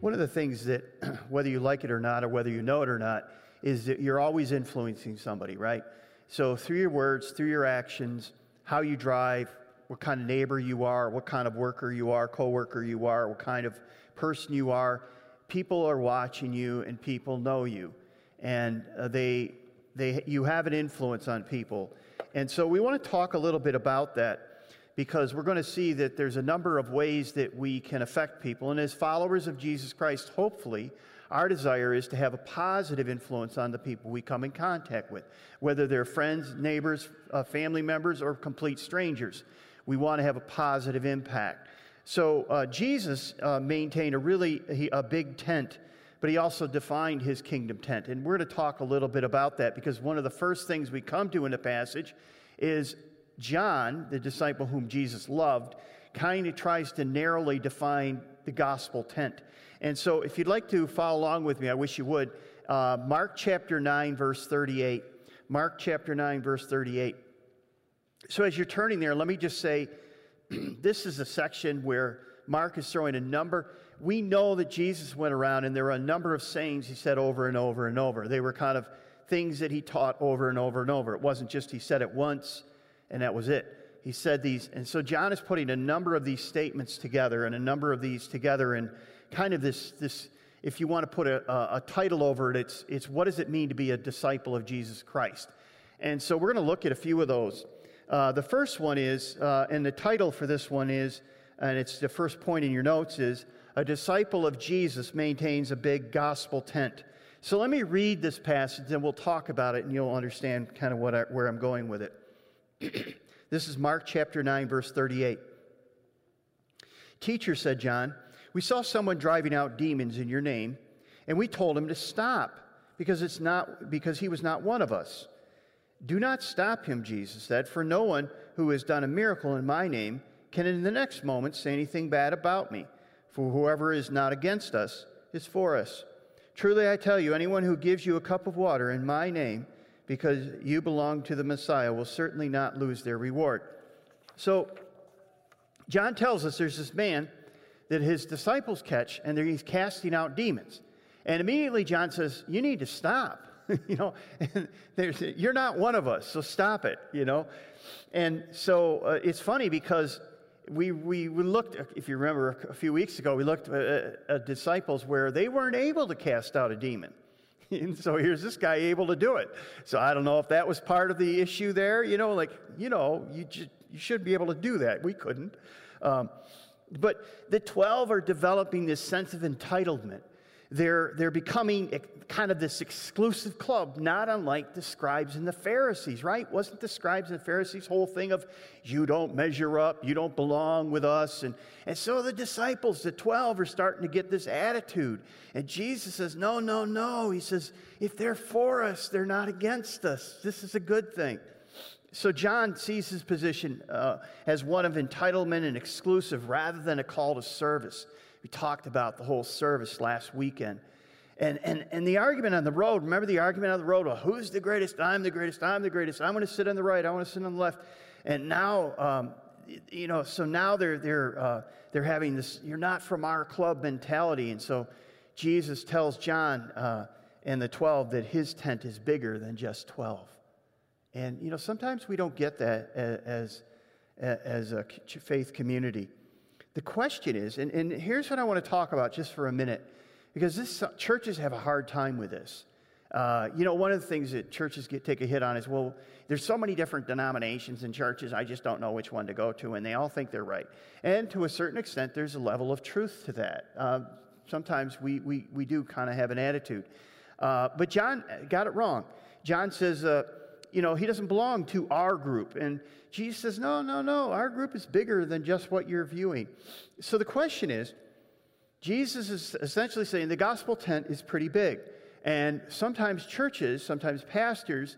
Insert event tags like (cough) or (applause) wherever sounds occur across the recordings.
One of the things that, (clears throat) whether you like it or not, or whether you know it or not, is that you're always influencing somebody, right? So through your words, through your actions, how you drive, what kind of neighbor you are, what kind of worker you are, coworker you are, what kind of person you are, people are watching you and people know you, and uh, they, they, you have an influence on people. And so we want to talk a little bit about that because we're going to see that there's a number of ways that we can affect people. And as followers of Jesus Christ, hopefully, our desire is to have a positive influence on the people we come in contact with, whether they're friends, neighbors, uh, family members, or complete strangers. We want to have a positive impact. So uh, Jesus uh, maintained a really a big tent, but he also defined his kingdom tent. And we're going to talk a little bit about that because one of the first things we come to in the passage is John, the disciple whom Jesus loved, kind of tries to narrowly define the gospel tent. And so, if you'd like to follow along with me, I wish you would. Uh, Mark chapter 9, verse 38. Mark chapter 9, verse 38. So, as you're turning there, let me just say (clears throat) this is a section where Mark is throwing a number. We know that Jesus went around and there were a number of sayings he said over and over and over. They were kind of things that he taught over and over and over. It wasn't just he said it once and that was it. He said these, and so John is putting a number of these statements together and a number of these together and kind of this, this if you want to put a, a, a title over it, it's, it's what does it mean to be a disciple of Jesus Christ? And so we're going to look at a few of those. Uh, the first one is, uh, and the title for this one is, and it's the first point in your notes is, a disciple of Jesus maintains a big gospel tent. So let me read this passage and we'll talk about it and you'll understand kind of what I, where I'm going with it. (clears throat) this is Mark chapter 9, verse 38. Teacher, said John, we saw someone driving out demons in your name, and we told him to stop because, it's not, because he was not one of us. Do not stop him, Jesus said, for no one who has done a miracle in my name can in the next moment say anything bad about me. For whoever is not against us is for us. Truly I tell you, anyone who gives you a cup of water in my name, because you belong to the Messiah, will certainly not lose their reward. So, John tells us there's this man that his disciples catch, and he's casting out demons. And immediately John says, You need to stop. (laughs) you know, you're not one of us, so stop it, you know. And so uh, it's funny because we, we, we, looked, if you remember a few weeks ago, we looked at, at disciples where they weren't able to cast out a demon. And (laughs) so here's this guy able to do it. So I don't know if that was part of the issue there. You know, like, you know, you, just, you should be able to do that. We couldn't. Um, but the 12 are developing this sense of entitlement. They're, they're becoming kind of this exclusive club, not unlike the scribes and the Pharisees, right? Wasn't the scribes and the Pharisees' whole thing of you don't measure up, you don't belong with us? And, and so the disciples, the 12, are starting to get this attitude. And Jesus says, No, no, no. He says, If they're for us, they're not against us. This is a good thing. So John sees his position uh, as one of entitlement and exclusive rather than a call to service. We talked about the whole service last weekend. And, and, and the argument on the road, remember the argument on the road? Well, who's the greatest? I'm the greatest. I'm the greatest. I want to sit on the right. I want to sit on the left. And now, um, you know, so now they're, they're, uh, they're having this, you're not from our club mentality. And so Jesus tells John uh, and the 12 that his tent is bigger than just 12. And, you know, sometimes we don't get that as, as a faith community. The question is, and, and here's what I want to talk about just for a minute, because this, churches have a hard time with this. Uh, you know, one of the things that churches get take a hit on is, well, there's so many different denominations and churches, I just don't know which one to go to, and they all think they're right. And to a certain extent, there's a level of truth to that. Uh, sometimes we, we, we do kind of have an attitude. Uh, but John got it wrong. John says, uh, you know, he doesn't belong to our group. And Jesus says, no, no, no, our group is bigger than just what you're viewing. So the question is, Jesus is essentially saying the gospel tent is pretty big. And sometimes churches, sometimes pastors,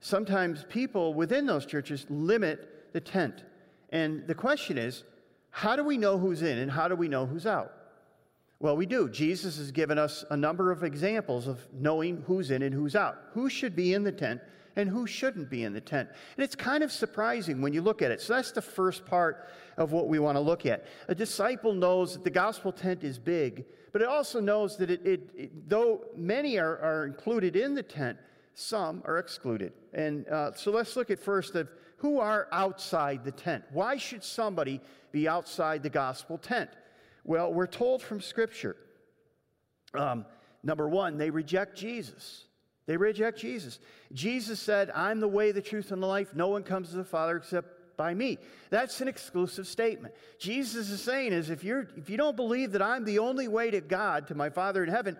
sometimes people within those churches limit the tent. And the question is, how do we know who's in and how do we know who's out? Well, we do. Jesus has given us a number of examples of knowing who's in and who's out. Who should be in the tent and who shouldn't be in the tent. And it's kind of surprising when you look at it. So that's the first part of what we want to look at. A disciple knows that the gospel tent is big, but it also knows that it, it, it though many are, are included in the tent, some are excluded. And uh, so let's look at first of who are outside the tent. Why should somebody be outside the gospel tent? Well, we're told from Scripture. Um, number one, they reject Jesus. They reject Jesus. Jesus said, I'm the way, the truth, and the life. No one comes to the Father except by me. That's an exclusive statement. Jesus is saying is if you're if you don't believe that I'm the only way to God, to my Father in heaven,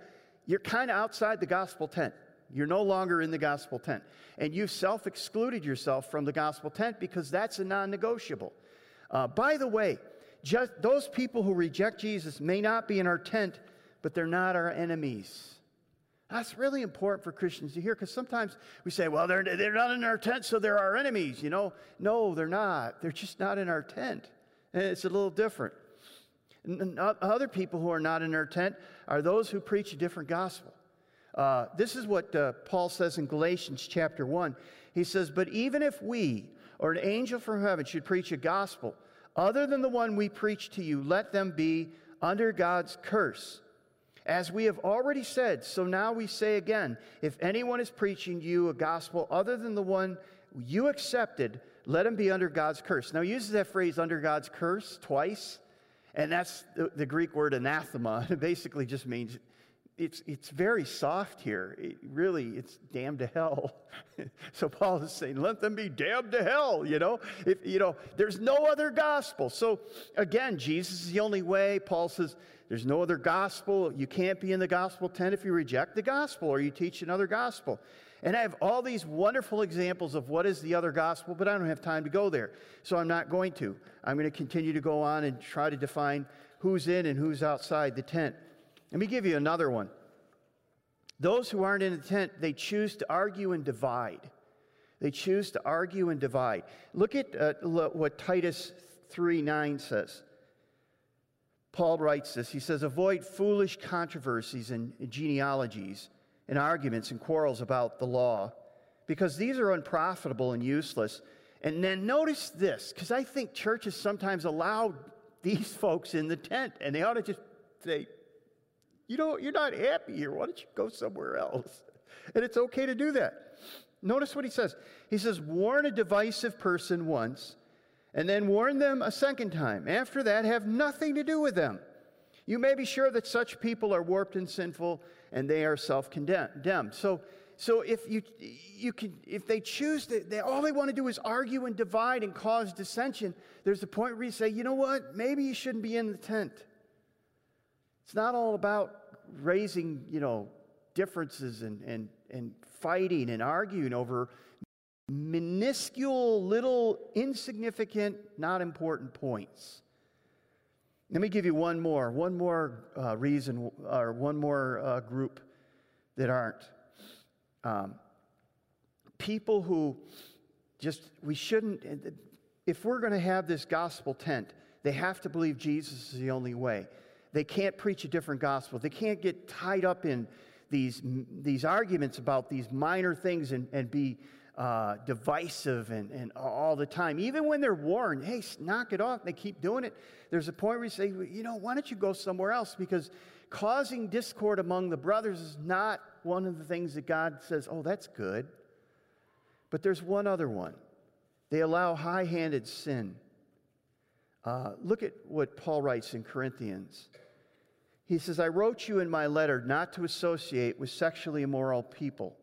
you're kind of outside the gospel tent. You're no longer in the gospel tent. And you've self excluded yourself from the gospel tent because that's a non negotiable. Uh, by the way, just those people who reject Jesus may not be in our tent, but they're not our enemies. That's really important for Christians to hear because sometimes we say, well, they're, they're not in our tent, so they're our enemies. You know, no, they're not. They're just not in our tent. And it's a little different. And other people who are not in our tent are those who preach a different gospel. Uh, this is what uh, Paul says in Galatians chapter 1. He says, But even if we or an angel from heaven should preach a gospel other than the one we preach to you, let them be under God's curse. As we have already said, so now we say again if anyone is preaching you a gospel other than the one you accepted, let him be under God's curse. Now, he uses that phrase under God's curse twice, and that's the, the Greek word anathema. (laughs) It basically just means it's, it's very soft here. It really, it's damned to hell. (laughs) so Paul is saying, let them be damned to hell, you know? If, you know, there's no other gospel. So again, Jesus is the only way. Paul says, there's no other gospel. You can't be in the gospel tent if you reject the gospel or you teach another gospel. And I have all these wonderful examples of what is the other gospel, but I don't have time to go there. So I'm not going to. I'm going to continue to go on and try to define who's in and who's outside the tent. Let me give you another one. Those who aren't in the tent, they choose to argue and divide. They choose to argue and divide. Look at uh, what Titus 3 9 says. Paul writes this. He says, Avoid foolish controversies and genealogies and arguments and quarrels about the law, because these are unprofitable and useless. And then notice this, because I think churches sometimes allow these (laughs) folks in the tent, and they ought to just say, you know, you're not happy here. Why don't you go somewhere else? (laughs) And it's okay to do that. Notice what he says. He says, warn a divisive person once, and then warn them a second time. After that, have nothing to do with them. You may be sure that such people are warped and sinful, and they are self-condemned. So, so if you you can if they choose to, they all they want to do is argue and divide and cause dissension. There's a point where you say, you know what? Maybe you shouldn't be in the tent. It's not all about raising, you know, differences and, and, and fighting and arguing over minuscule, little, insignificant, not important points. Let me give you one more, one more uh, reason, or one more uh, group that aren't. Um, people who just, we shouldn't, if we're going to have this gospel tent, they have to believe Jesus is the only way. They can't preach a different gospel. They can't get tied up in these, these arguments about these minor things and, and be uh, divisive and, and all the time. Even when they're warned, hey, knock it off, they keep doing it. There's a point where you say, you know, why don't you go somewhere else? Because causing discord among the brothers is not one of the things that God says, oh, that's good. But there's one other one. They allow high handed sin. Uh, look at what Paul writes in Corinthians. He says, I wrote you in my letter not to associate with sexually immoral people.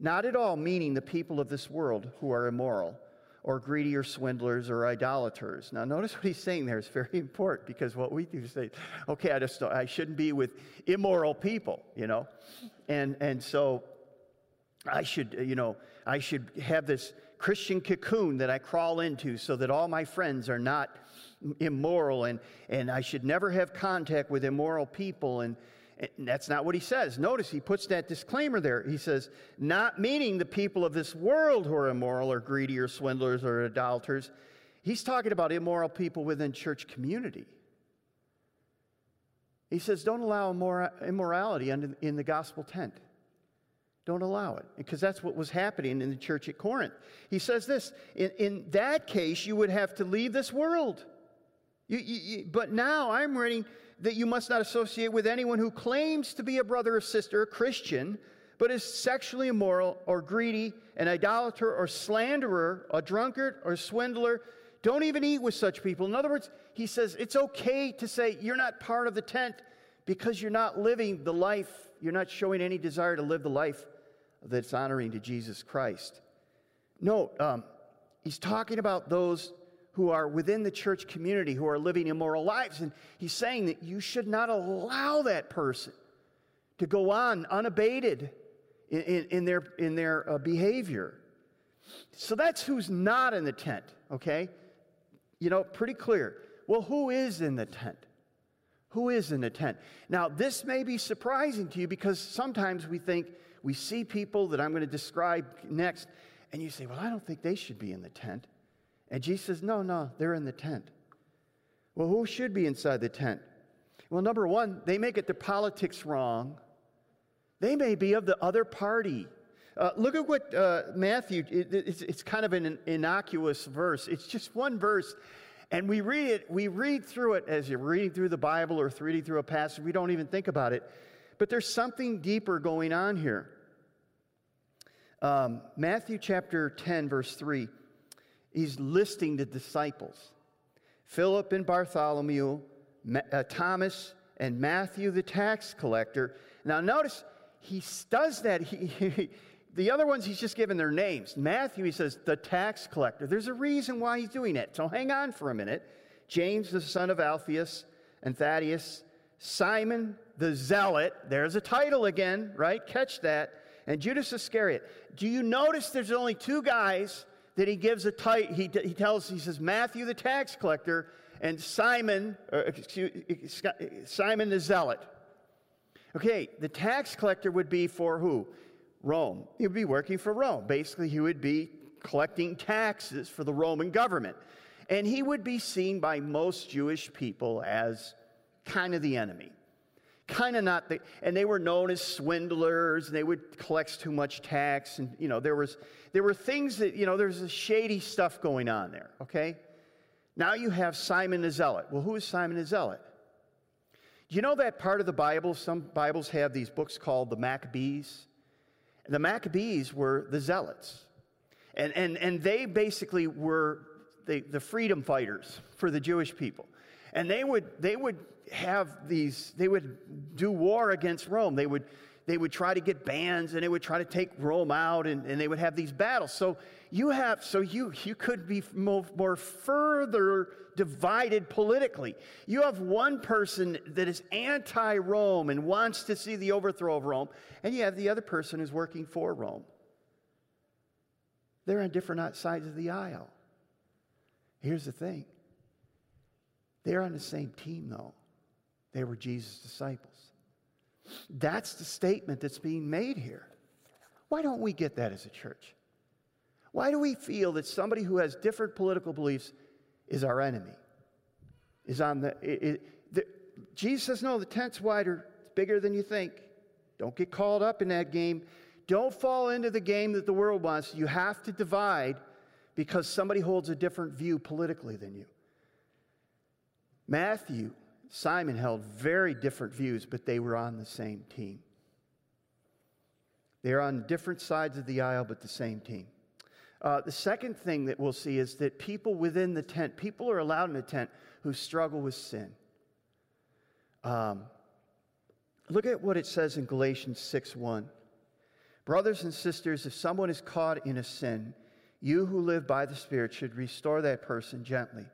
Not at all meaning the people of this world who are immoral, or greedy, or swindlers, or idolaters. Now, notice what he's saying there is very important because what we do is say, okay, I just I shouldn't be with immoral people, you know, and and so I should, you know, I should have this Christian cocoon that I crawl into so that all my friends are not immoral and, and I should never have contact with immoral people. And, and that's not what he says. Notice he puts that disclaimer there. He says, not meaning the people of this world who are immoral or greedy or swindlers or idolaters. He's talking about immoral people within church community. He says, don't allow immorality in the gospel tent. Don't allow it. Because that's what was happening in the church at Corinth. He says this in, in that case, you would have to leave this world. You, you, you, but now I'm writing that you must not associate with anyone who claims to be a brother or sister, a Christian, but is sexually immoral or greedy, an idolater or slanderer, a drunkard or swindler. Don't even eat with such people. In other words, he says it's okay to say you're not part of the tent because you're not living the life, you're not showing any desire to live the life that's honoring to Jesus Christ. Note, um, he's talking about those who are within the church community who are living immoral lives. And he's saying that you should not allow that person to go on unabated in, in, in their, in their uh, behavior. So that's who's not in the tent, okay? You know, pretty clear. Well, who is in the tent? Who is in the tent? Now, this may be surprising to you because sometimes we think we see people that I'm going to describe next, and you say, Well, I don't think they should be in the tent. And Jesus says, No, no, they're in the tent. Well, who should be inside the tent? Well, number one, they may get their politics wrong. They may be of the other party. Uh, look at what uh, Matthew, it, it's, it's kind of an innocuous verse. It's just one verse. And we read it, we read through it as you're reading through the Bible or reading through a passage. We don't even think about it. But there's something deeper going on here. Um, Matthew chapter 10, verse 3 he's listing the disciples Philip and Bartholomew, uh, Thomas, and Matthew the tax collector. Now, notice he does that. He, he, (laughs) the other ones, he's just given their names. Matthew, he says, the tax collector. There's a reason why he's doing it. So hang on for a minute. James, the son of Alphaeus and Thaddeus, Simon the zealot. There's a title again, right? Catch that. And Judas Iscariot. Do you notice there's only two guys that he gives a title, he, he tells, he says, Matthew the tax collector and Simon, uh, excuse, Simon the zealot. Okay, the tax collector would be for who? Rome. He would be working for Rome. Basically, he would be collecting taxes for the Roman government. And he would be seen by most Jewish people as kind of the enemy kind of not the, and they were known as swindlers and they would collect too much tax and you know there was there were things that you know there's shady stuff going on there okay? Now you have simon the zealot. Well who is simon the zealot? Do you know that part of the bible? Some bibles have these books called the maccabees. The maccabees were the zealots. And and and they basically were the, the freedom fighters for the jewish people. And they would they would have these, they would do war against Rome. They would, they would try to get bands and they would try to take Rome out and, and they would have these battles. So you have, so you, you could be more, more further divided politically. You have one person that is anti Rome and wants to see the overthrow of Rome, and you have the other person who's working for Rome. They're on different sides of the aisle. Here's the thing they're on the same team, though. They were Jesus' disciples. That's the statement that's being made here. Why don't we get that as a church? Why do we feel that somebody who has different political beliefs is our enemy? Is on the, it, it, the Jesus says, no, the tent's wider, it's bigger than you think. Don't get called up in that game. Don't fall into the game that the world wants. You have to divide because somebody holds a different view politically than you. Matthew Simon held very different views, but they were on the same team. They're on different sides of the aisle, but the same team. Uh, the second thing that we'll see is that people within the tent, people are allowed in the tent who struggle with sin. Um, look at what it says in Galatians 6 1. Brothers and sisters, if someone is caught in a sin, you who live by the Spirit should restore that person gently.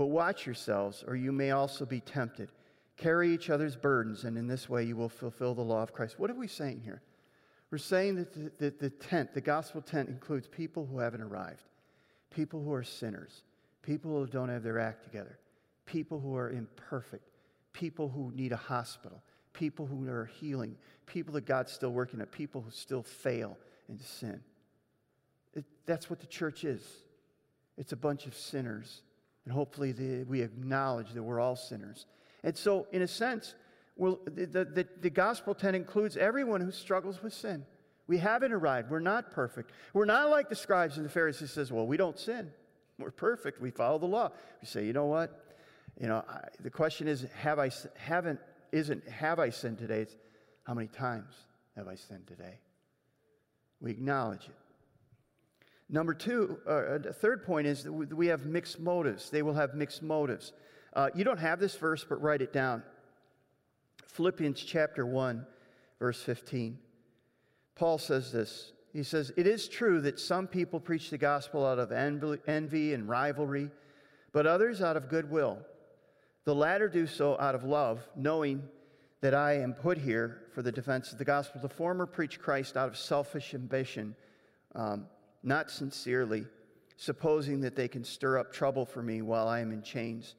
But watch yourselves, or you may also be tempted. Carry each other's burdens, and in this way you will fulfill the law of Christ. What are we saying here? We're saying that the, the, tent, the gospel tent, includes people who haven't arrived, people who are sinners, people who don't have their act together, people who are imperfect, people who need a hospital, people who are healing, people that God's still working at, people who still fail and sin. It, that's what the church is. It's a bunch of sinners and hopefully the, we acknowledge that we're all sinners. And so, in a sense, well, the, the, the gospel tent includes everyone who struggles with sin. We haven't arrived. We're not perfect. We're not like the scribes and the Pharisees says, well, we don't sin. We're perfect. We follow the law. We say, you know what? You know, I, the question is, have I haven't isn't have I sinned today? It's how many times have I sinned today? We acknowledge it. Number two, uh, the third point is that we have mixed motives. They will have mixed motives. Uh, you don't have this verse, but write it down. Philippians chapter 1, verse 15. Paul says this. He says, It is true that some people preach the gospel out of envy and rivalry, but others out of goodwill. The latter do so out of love, knowing that I am put here for the defense of the gospel. The former preach Christ out of selfish ambition. Um, not sincerely, supposing that they can stir up trouble for me while I am in chains.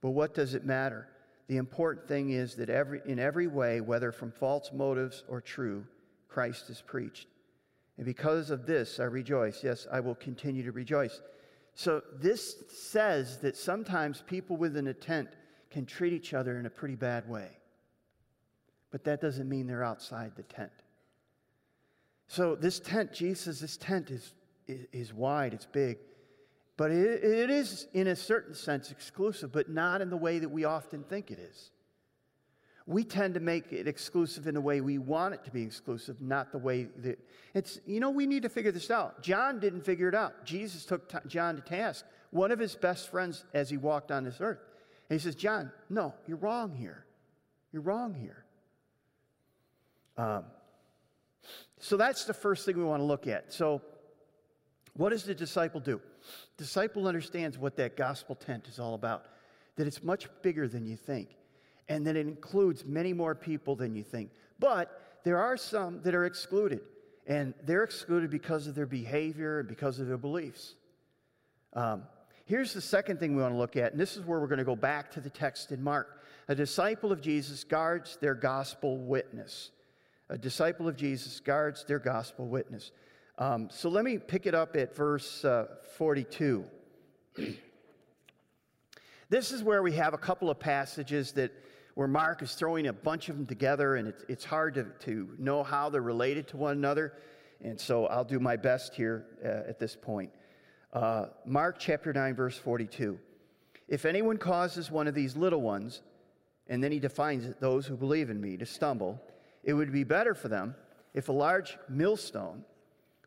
But what does it matter? The important thing is that every, in every way, whether from false motives or true, Christ is preached. And because of this, I rejoice. Yes, I will continue to rejoice. So, this says that sometimes people with an intent can treat each other in a pretty bad way. But that doesn't mean they're outside the tent. So this tent, Jesus, this tent is, is, wide, it's big. But it, it is, in a certain sense, exclusive, but not in the way that we often think it is. We tend to make it exclusive in the way we want it to be exclusive, not the way that it's, you know, we need to figure this out. John didn't figure it out. Jesus took t- John to task, one of his best friends as he walked on this earth. And he says, John, no, you're wrong here. You're wrong here. Um, so that's the first thing we want to look at. So, what does the disciple do? Disciple understands what that gospel tent is all about, that it's much bigger than you think, and that it includes many more people than you think. But there are some that are excluded, and they're excluded because of their behavior and because of their beliefs. Um, here's the second thing we want to look at, and this is where we're going to go back to the text in Mark. A disciple of Jesus guards their gospel witness a disciple of Jesus guards their gospel witness. Um, so let me pick it up at verse uh, 42. (clears throat) this is where we have a couple of passages that where Mark is throwing a bunch of them together, and it's, it's hard to, to know how they're related to one another. And so I'll do my best here uh, at this point. Uh, Mark chapter 9, verse 42. If anyone causes one of these little ones, and then he defines it, those who believe in me, to stumble, it would be better for them if a large millstone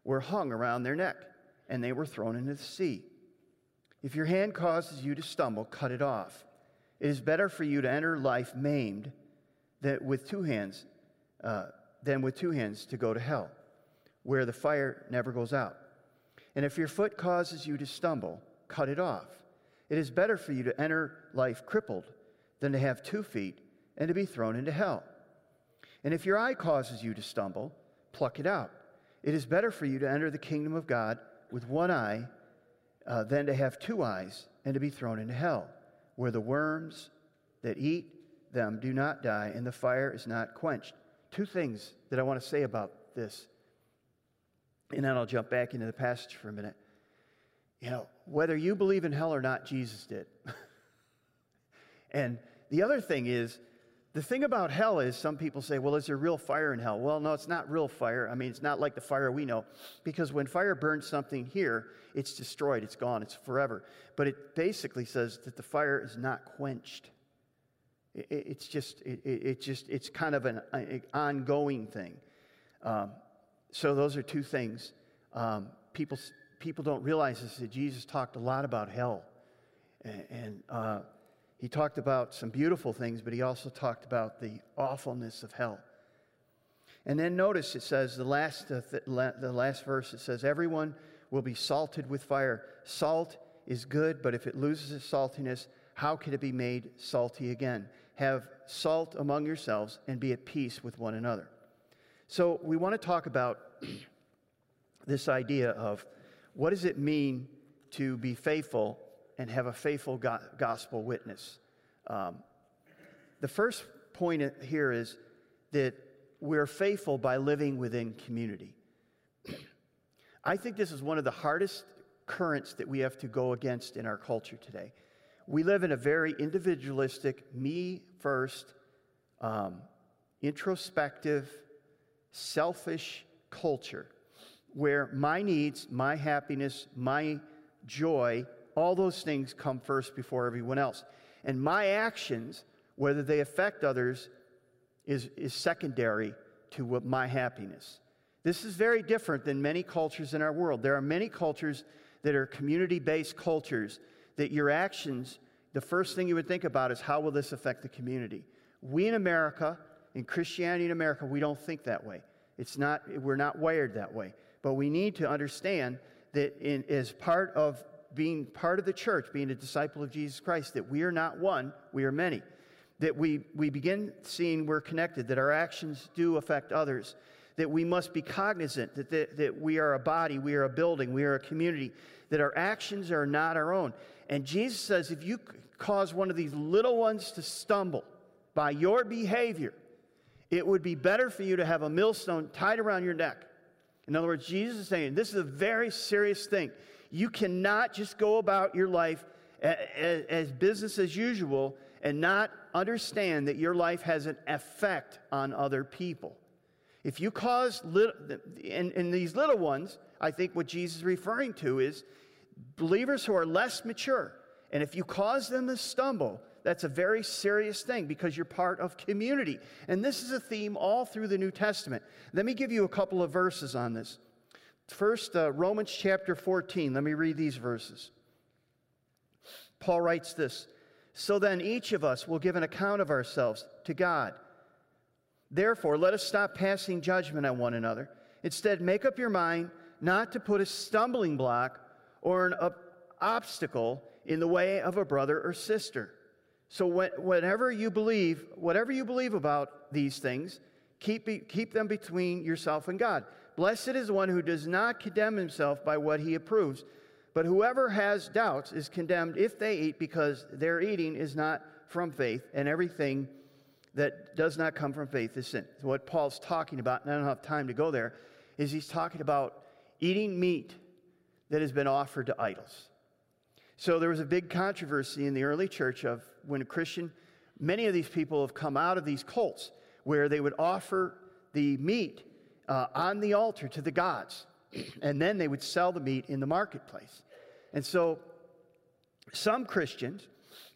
were hung around their neck and they were thrown into the sea. If your hand causes you to stumble, cut it off. It is better for you to enter life maimed than with two hands, uh, than with two hands to go to hell, where the fire never goes out. And if your foot causes you to stumble, cut it off. It is better for you to enter life crippled than to have two feet and to be thrown into hell and if your eye causes you to stumble, pluck it out. It is better for you to enter the kingdom of God with one eye uh, than to have two eyes and to be thrown into hell, where the worms that eat them do not die and the fire is not quenched. Two things that I want to say about this, and then I'll jump back into the passage for a minute. You know, whether you believe in hell or not, Jesus did. (laughs) and the other thing is, the thing about hell is some people say, well, is there real fire in hell? Well, no, it's not real fire. I mean, it's not like the fire we know. Because when fire burns something here, it's destroyed, it's gone, it's forever. But it basically says that the fire is not quenched. it's just, it, it, just, it's kind of an, ongoing thing. Um, so those are two things. Um, people, people don't realize this, that Jesus talked a lot about hell. And, and uh, he talked about some beautiful things, but he also talked about the awfulness of hell. And then notice it says, the last, uh, th- the last verse, it says, Everyone will be salted with fire. Salt is good, but if it loses its saltiness, how can it be made salty again? Have salt among yourselves and be at peace with one another. So we want to talk about (clears throat) this idea of what does it mean to be faithful and have a faithful gospel witness. Um, the first point here is that we're faithful by living within community. (clears throat) I think this is one of the hardest currents that we have to go against in our culture today. We live in a very individualistic, me first, um, introspective, selfish culture where my needs, my happiness, my joy, all those things come first before everyone else. And my actions, whether they affect others, is, is secondary to what my happiness. This is very different than many cultures in our world. There are many cultures that are community based cultures that your actions, the first thing you would think about is how will this affect the community? We in America, in Christianity in America, we don't think that way. It's not, we're not wired that way. But we need to understand that in, as part of being part of the church, being a disciple of Jesus Christ, that we are not one, we are many. That we, we begin seeing we're connected, that our actions do affect others, that we must be cognizant that, that, that we are a body, we are a building, we are a community, that our actions are not our own. And Jesus says if you cause one of these little ones to stumble by your behavior, it would be better for you to have a millstone tied around your neck in other words, Jesus is saying this is a very serious thing. You cannot just go about your life as business as usual and not understand that your life has an effect on other people. If you cause little, and, and these little ones, I think what Jesus is referring to is believers who are less mature. And if you cause them to stumble, that's a very serious thing because you're part of community. And this is a theme all through the New Testament. Let me give you a couple of verses on this. First, uh, Romans chapter 14. Let me read these verses. Paul writes this So then each of us will give an account of ourselves to God. Therefore, let us stop passing judgment on one another. Instead, make up your mind not to put a stumbling block or an obstacle in the way of a brother or sister. So whenever you believe, whatever you believe about these things, keep, keep them between yourself and God. Blessed is one who does not condemn himself by what he approves, but whoever has doubts is condemned if they eat because their eating is not from faith, and everything that does not come from faith is sin. So what Paul's talking about, and I don't have time to go there, is he's talking about eating meat that has been offered to idols. So there was a big controversy in the early church of when a Christian, many of these people have come out of these cults where they would offer the meat uh, on the altar to the gods, (clears throat) and then they would sell the meat in the marketplace. And so some Christians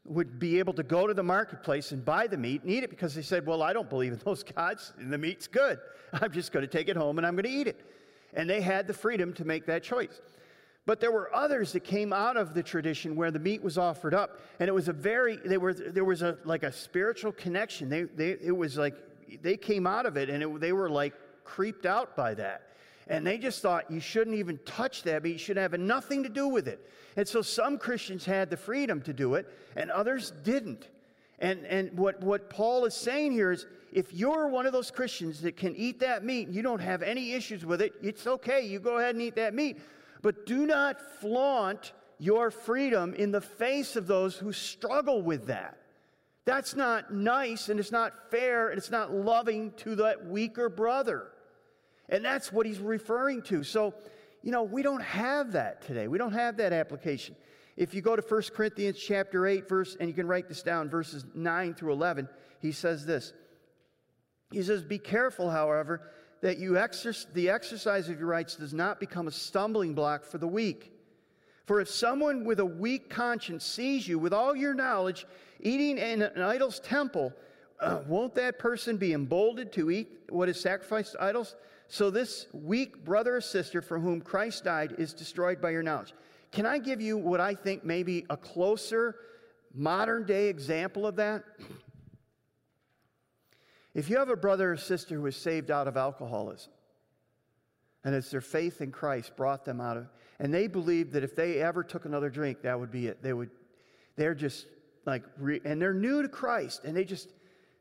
would be able to go to the marketplace and buy the meat and eat it because they said, Well, I don't believe in (laughs) those gods, and the meat's good. I'm just going to take it home and I'm going to eat it. And they had the freedom to make that choice. But there were others that came out of the tradition where the meat was offered up, and it was a very they were there was a like a spiritual connection. They they it was like they came out of it, and it, they were like creeped out by that. And they just thought you shouldn't even touch that, but you should have nothing to do with it. And so some Christians had the freedom to do it, and others didn't. And, and what, what Paul is saying here is if you're one of those Christians that can eat that meat and you don't have any issues with it, it's okay. You go ahead and eat that meat. But do not flaunt your freedom in the face of those who struggle with that. That's not nice and it's not fair and it's not loving to that weaker brother. And that's what he's referring to. So, you know, we don't have that today. We don't have that application. If you go to 1 Corinthians chapter 8 verse and you can write this down verses 9 through 11, he says this. He says, "Be careful, however, that you exercise, the exercise of your rights does not become a stumbling block for the weak. For if someone with a weak conscience sees you with all your knowledge eating in an idol's temple, uh, (clears throat) won't that person be emboldened to eat what is sacrificed to idols? So this weak brother or sister for whom Christ died is destroyed by your knowledge. Can I give you what I think may be a closer modern day example of that? If you have a brother or sister who is saved out of alcoholism, and it's their faith in Christ brought them out of, and they believe that if they ever took another drink, that would be it. They would, they're just like, and they're new to Christ, and they just,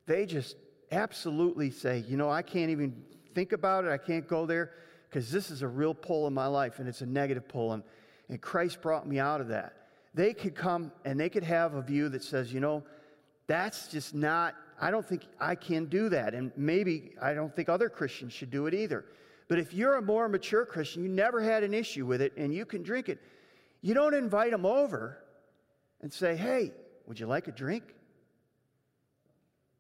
they just absolutely say, you know, I can't even think about it. I can't go there because this is a real pull in my life, and it's a negative pull, and, and Christ brought me out of that. They could come and they could have a view that says, you know, that's just not I don't think I can do that. And maybe I don't think other Christians should do it either. But if you're a more mature Christian, you never had an issue with it and you can drink it, you don't invite them over and say, hey, would you like a drink?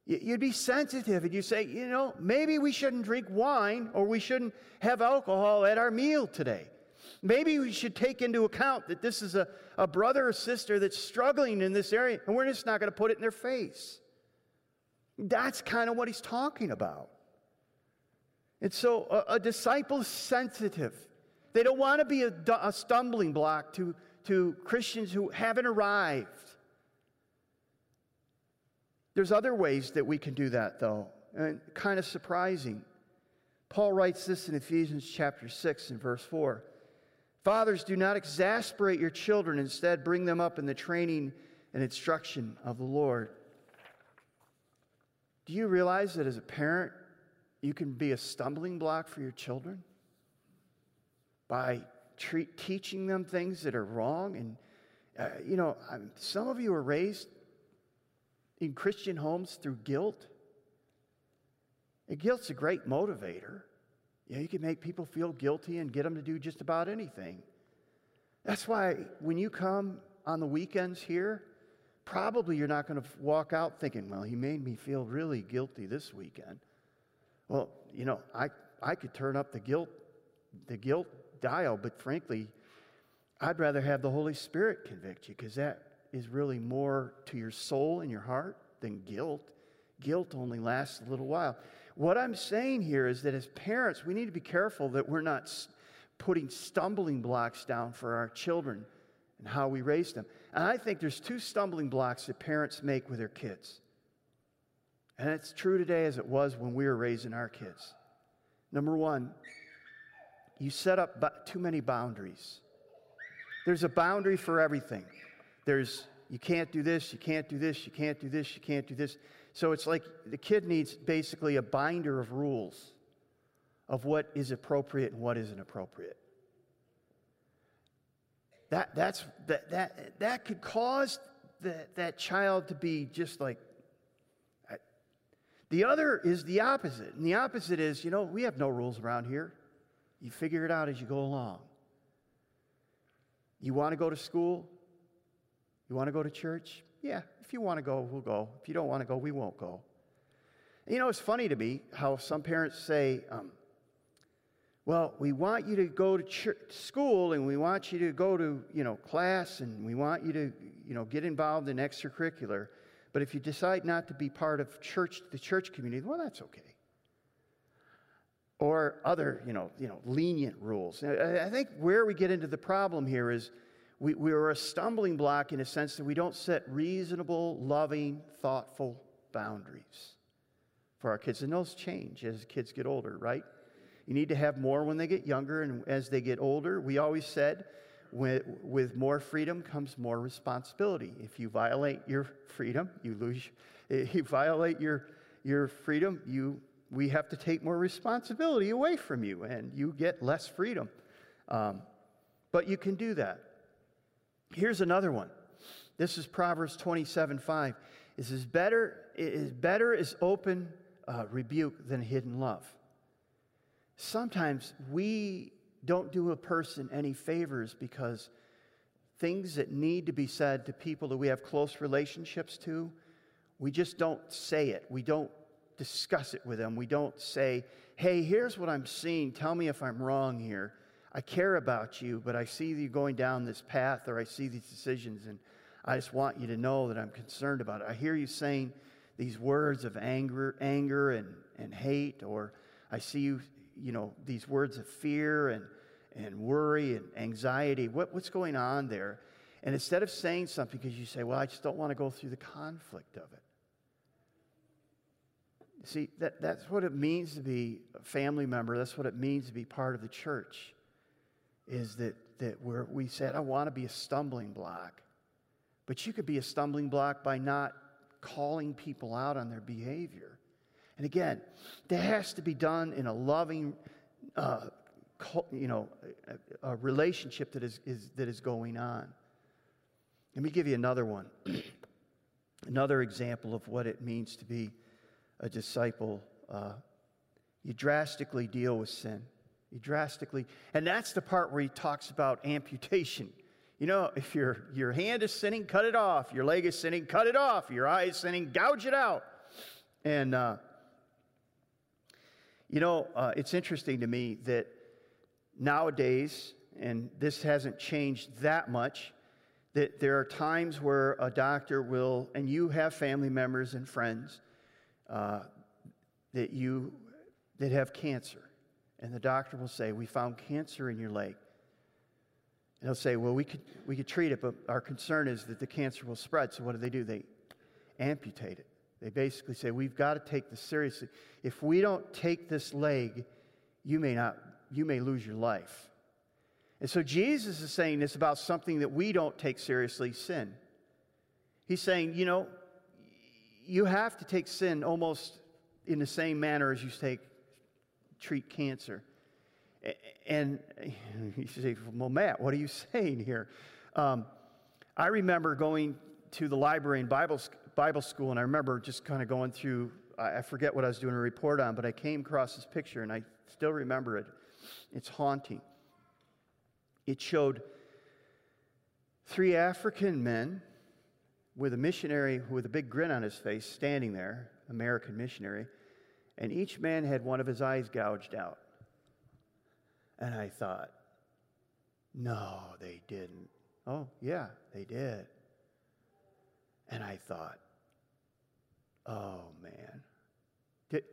You'd be sensitive and you say, you know, maybe we shouldn't drink wine or we shouldn't have alcohol at our meal today. Maybe we should take into account that this is a, a brother or sister that's struggling in this area and we're just not going to put it in their face. That's kind of what he's talking about. And so a, a disciple is sensitive. They don't want to be a, a stumbling block to, to Christians who haven't arrived. There's other ways that we can do that, though, and kind of surprising. Paul writes this in Ephesians chapter 6 and verse 4. Fathers, do not exasperate your children. Instead, bring them up in the training and instruction of the Lord. Do you realize that as a parent, you can be a stumbling block for your children by treat, teaching them things that are wrong? And, uh, you know, I'm, some of you are raised in Christian homes through guilt. And guilt's a great motivator. Yeah, you can make people feel guilty and get them to do just about anything. That's why when you come on the weekends here, probably you're not going to walk out thinking, well, he made me feel really guilty this weekend. Well, you know, I, I could turn up the guilt, the guilt dial, but frankly, I'd rather have the Holy Spirit convict you because that is really more to your soul and your heart than guilt. Guilt only lasts a little while. What I'm saying here is that as parents, we need to be careful that we're not putting stumbling blocks down for our children and how we raise them. And I think there's two stumbling blocks that parents make with their kids. And it's true today as it was when we were raising our kids. Number one, you set up too many boundaries. There's a boundary for everything. There's, you can't do this, you can't do this, you can't do this, you can't do this. So it's like the kid needs basically a binder of rules of what is appropriate and what isn't appropriate. That, that's, that, that, that could cause that, that child to be just like. The other is the opposite. And the opposite is, you know, we have no rules around here. You figure it out as you go along. You want to go to school? You want to go to church? Yeah, if you want to go, we'll go. If you don't want to go, we won't go. You know, it's funny to me how some parents say, um, well, we want you to go to church, school and we want you to go to, you know, class and we want you to, you know, get involved in extracurricular. But if you decide not to be part of church, the church community, well, that's okay. Or other, you know, you know, lenient rules. I think where we get into the problem here is we, we are a stumbling block in a sense that we don't set reasonable, loving, thoughtful boundaries for our kids. And those change as kids get older, right? You need to have more when they get younger, and as they get older, we always said, with, with more freedom comes more responsibility. If you violate your freedom, you lose. (laughs) If you violate your, your freedom, you, we have to take more responsibility away from you, and you get less freedom. Um, but you can do that. Here's another one. This is Proverbs 27 5. It says, Better is, better is open uh, rebuke than hidden love. Sometimes we don't do a person any favors because things that need to be said to people that we have close relationships to, we just don't say it. We don't discuss it with them. We don't say, hey, here's what I'm seeing. Tell me if I'm wrong here. I care about you, but I see you going down this path or I see these decisions, and I just want you to know that I'm concerned about it. I hear you saying these words of anger, anger and, and hate, or I see you, you know, these words of fear and, and worry and anxiety. What, what's going on there? And instead of saying something because you say, well, I just don't want to go through the conflict of it. See, that, that's what it means to be a family member. That's what it means to be part of the church is that, that we said, I want to be a stumbling block. But you could be a stumbling block by not calling people out on their behavior. And again, that has to be done in a loving, uh, you know, a, a relationship that is, is, that is going on. Let me give you another one. (clears throat) another example of what it means to be a disciple. Uh, you drastically deal with sin. He drastically, and that's the part where he talks about amputation. You know, if your, your hand is sinning, cut it off. Your leg is sinning, cut it off. Your eye is sinning, gouge it out. And, uh, you know, uh, it's interesting to me that nowadays, and this hasn't changed that much, that there are times where a doctor will, and you have family members and friends uh, that you that have cancer, and the doctor will say, "We found cancer in your leg." And they'll say, "Well, we could we could treat it, but our concern is that the cancer will spread." So what do they do? They amputate it. They basically say, "We've got to take this seriously. If we don't take this leg, you may not you may lose your life." And so Jesus is saying this about something that we don't take seriously sin. He's saying, you know, you have to take sin almost in the same manner as you take treat cancer. And (laughs) you say, well, Matt, what are you (laughs) saying here? Um, I remember going to the library in Bible, Bible school, and I remember just kind of going through, I forget what I was doing a report on, but I came across this picture, and I still remember it. It's haunting. It showed three African men with a missionary with a big grin on his face standing there, American missionary, and each man had one of his eyes gouged out. And I thought, no, they didn't. Oh, yeah, they did. And I thought, oh man. Did,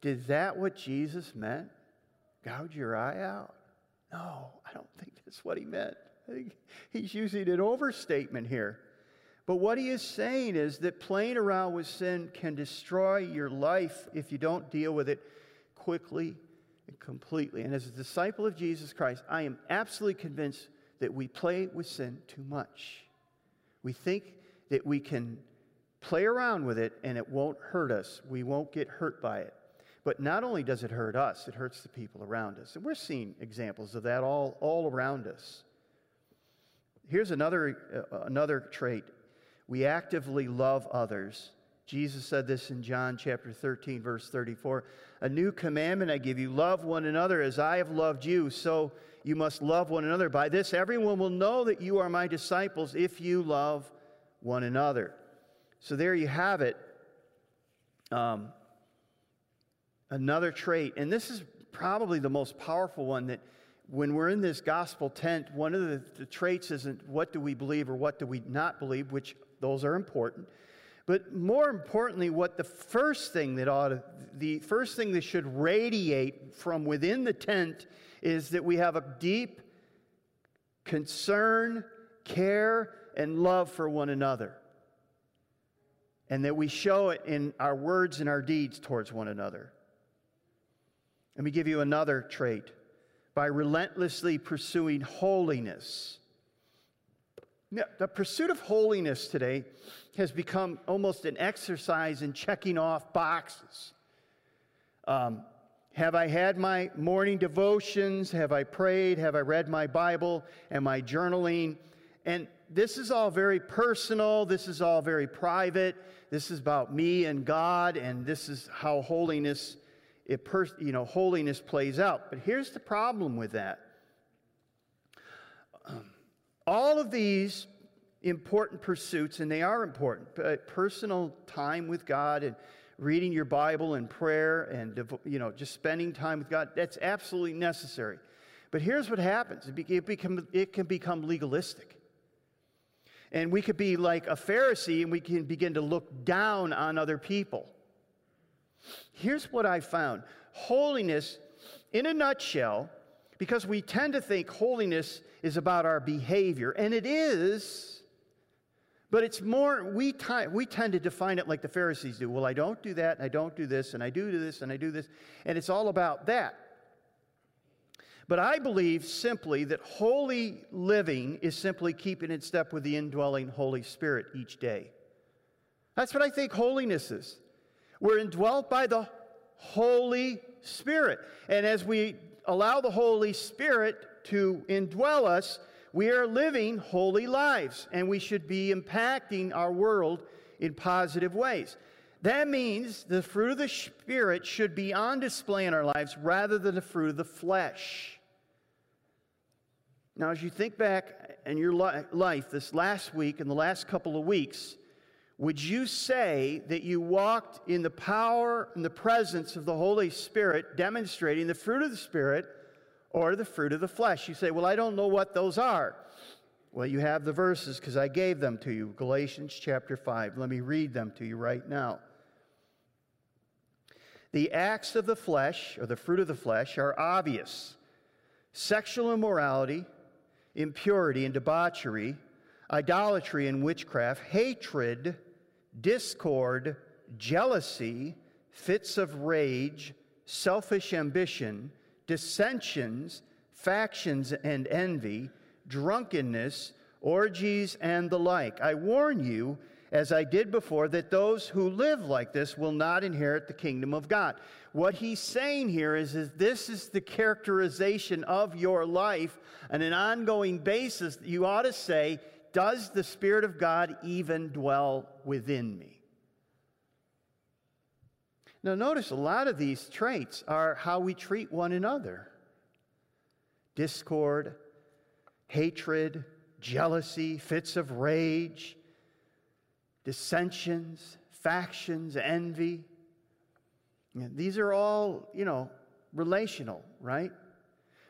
did that what Jesus meant? Gouge your eye out? No, I don't think that's what he meant. I think he's using an overstatement here. But what he is saying is that playing around with sin can destroy your life if you don't deal with it quickly and completely. And as a disciple of Jesus Christ, I am absolutely convinced that we play with sin too much. We think that we can play around with it and it won't hurt us. We won't get hurt by it. But not only does it hurt us, it hurts the people around us. And we're seeing examples of that all, all around us. Here's another, uh, another trait we actively love others. Jesus said this in John chapter 13, verse 34. A new commandment I give you love one another as I have loved you, so you must love one another. By this, everyone will know that you are my disciples if you love one another. So there you have it. Um, another trait, and this is probably the most powerful one that when we're in this gospel tent, one of the, the, traits isn't what do we believe or what do we not believe, which those are important. But more importantly, what the first thing that ought to, the first thing that should radiate from within the tent is that we have a deep concern, care, and love for one another. And that we show it in our words and our deeds towards one another. Let me give you another trait by relentlessly pursuing holiness. Now, the pursuit of holiness today has become almost an exercise in checking off boxes. Um, have I had my morning devotions? Have I prayed? Have I read my Bible? Am I journaling? And this is all very personal. This is all very private. This is about me and God, and this is how holiness it per, you know, holiness plays out. But here's the problem with that. All of these important pursuits, and they are important, but personal time with God and reading your Bible and prayer and you know just spending time with God, that's absolutely necessary. But here's what happens: it, become, it can become legalistic. And we could be like a Pharisee and we can begin to look down on other people. Here's what I found holiness, in a nutshell, because we tend to think holiness is about our behavior, and it is, but it's more, we, t- we tend to define it like the Pharisees do. Well, I don't do that, and I don't do this, and I do this, and I do this, and it's all about that. But I believe simply that holy living is simply keeping in step with the indwelling Holy Spirit each day. That's what I think holiness is. We're indwelt by the Holy Spirit. And as we allow the Holy Spirit to indwell us, we are living holy lives and we should be impacting our world in positive ways. That means the fruit of the Spirit should be on display in our lives rather than the fruit of the flesh. Now, as you think back in your life this last week and the last couple of weeks, would you say that you walked in the power and the presence of the Holy Spirit, demonstrating the fruit of the Spirit or the fruit of the flesh? You say, Well, I don't know what those are. Well, you have the verses because I gave them to you. Galatians chapter 5. Let me read them to you right now. The acts of the flesh, or the fruit of the flesh, are obvious sexual immorality, impurity and debauchery, idolatry and witchcraft, hatred, discord, jealousy, fits of rage, selfish ambition, dissensions, factions and envy, drunkenness, orgies, and the like. I warn you as I did before, that those who live like this will not inherit the kingdom of God. What he's saying here is, is this is the characterization of your life on an ongoing basis. You ought to say, Does the Spirit of God even dwell within me? Now, notice a lot of these traits are how we treat one another discord, hatred, jealousy, fits of rage dissensions, factions, envy. These are all, you know, relational, right?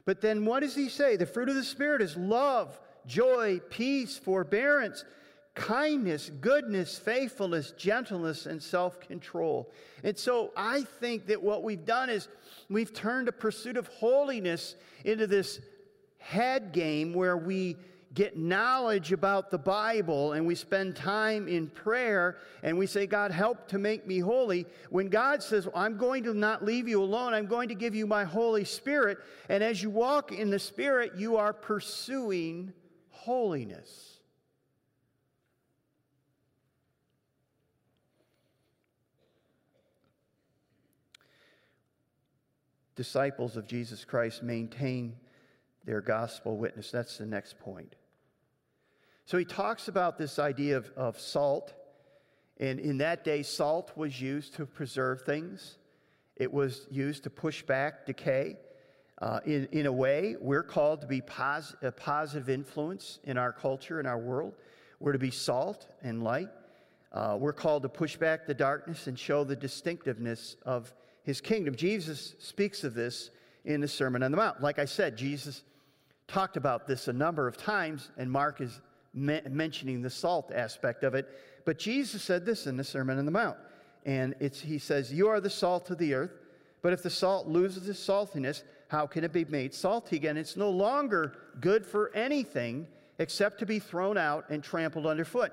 But then what does he say? The fruit of the Spirit is love, joy, peace, forbearance, kindness, goodness, faithfulness, gentleness, and self control. And so I think that what we've done is we've turned a pursuit of holiness into this head game where we get knowledge about the Bible and we spend time in prayer and we say, God, help to make me holy, when God says, I'm going to not leave you alone, I'm going to give you my Holy Spirit. And as you walk in the Spirit, you are pursuing holiness. Disciples of Jesus Christ maintain their gospel witness. That's the next point. So he talks about this idea of, of salt. And in that day, salt was used to preserve things, it was used to push back decay. Uh, in, in a way, we're called to be pos- a positive influence in our culture, in our world. We're to be salt and light. Uh, we're called to push back the darkness and show the distinctiveness of his kingdom. Jesus speaks of this in the Sermon on the Mount. Like I said, Jesus talked about this a number of times, and Mark is me- mentioning the salt aspect of it. But Jesus said this in the Sermon on the Mount. And he says, You are the salt of the earth, but if the salt loses its saltiness, how can it be made salty again? It's no longer good for anything except to be thrown out and trampled underfoot.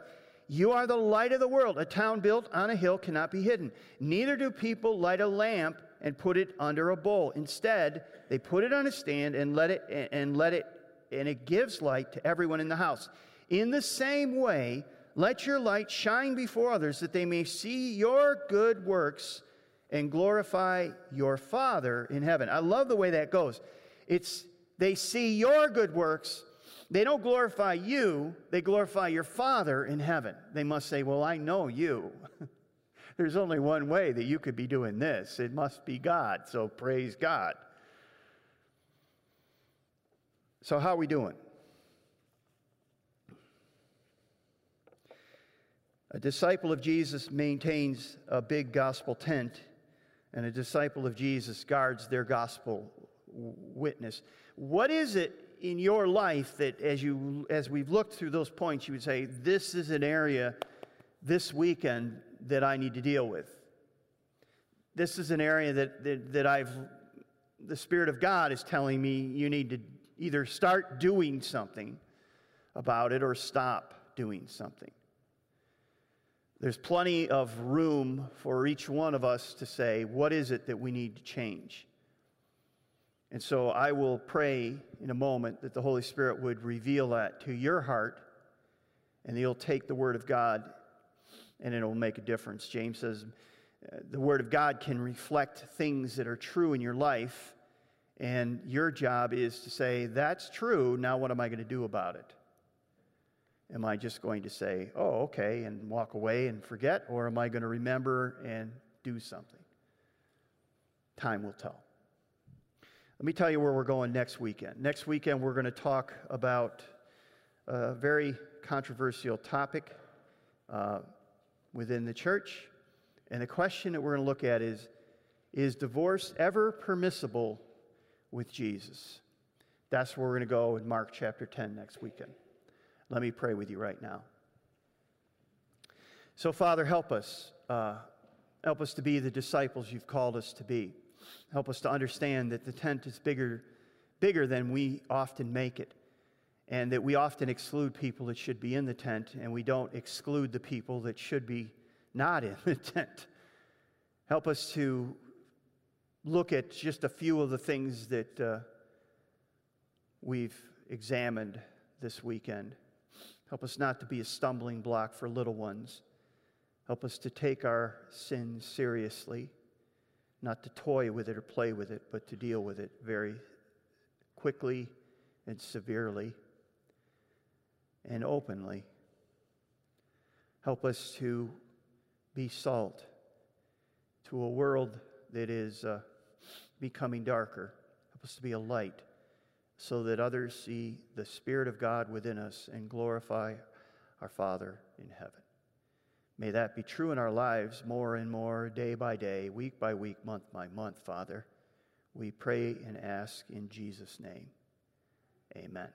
You are the light of the world. A town built on a hill cannot be hidden. Neither do people light a lamp and put it under a bowl. Instead, they put it on a stand and let it and let it and it gives light to everyone in the house. In the same way, let your light shine before others that they may see your good works and glorify your Father in heaven. I love the way that goes. It's they see your good works. They don't glorify you, they glorify your Father in heaven. They must say, Well, I know you. (laughs) There's only one way that you could be doing this. It must be God. So praise God. So, how are we doing? A disciple of Jesus maintains a big gospel tent, and a disciple of Jesus guards their gospel witness. What is it in your life that, as, you, as we've looked through those points, you would say, This is an area this weekend that I need to deal with? This is an area that, that, that I've, the Spirit of God is telling me you need to either start doing something about it or stop doing something. There's plenty of room for each one of us to say, what is it that we need to change? And so I will pray in a moment that the Holy Spirit would reveal that to your heart, and you'll take the Word of God and it will make a difference. James says uh, the Word of God can reflect things that are true in your life, and your job is to say, That's true, now what am I going to do about it? Am I just going to say, oh, okay, and walk away and forget? Or am I going to remember and do something? Time will tell. Let me tell you where we're going next weekend. Next weekend, we're going to talk about a very controversial topic. Uh, within the church. And the question that we're going to look at is Is divorce ever permissible with Jesus? That's where we're going to go in Mark chapter 10 next weekend. Let me pray with you right now. So, Father, help us. Uh, help us to be the disciples you've called us to be. Help us to understand that the tent is bigger, bigger than we often make it, and that we often exclude people that should be in the tent, and we don't exclude the people that should be not in the (laughs) tent. Help us to look at just a few of the things that uh, we've examined this weekend. Help us not to be a stumbling block for little ones. Help us to take our sins seriously, not to toy with it or play with it, but to deal with it very quickly and severely and openly. Help us to be salt to a world that is uh, becoming darker. Help us to be a light so that others see the Spirit of God within us and glorify our Father in heaven. May that be true in our lives more and more, day by day, week by week, month by month, Father. We pray and ask in Jesus' name. Amen.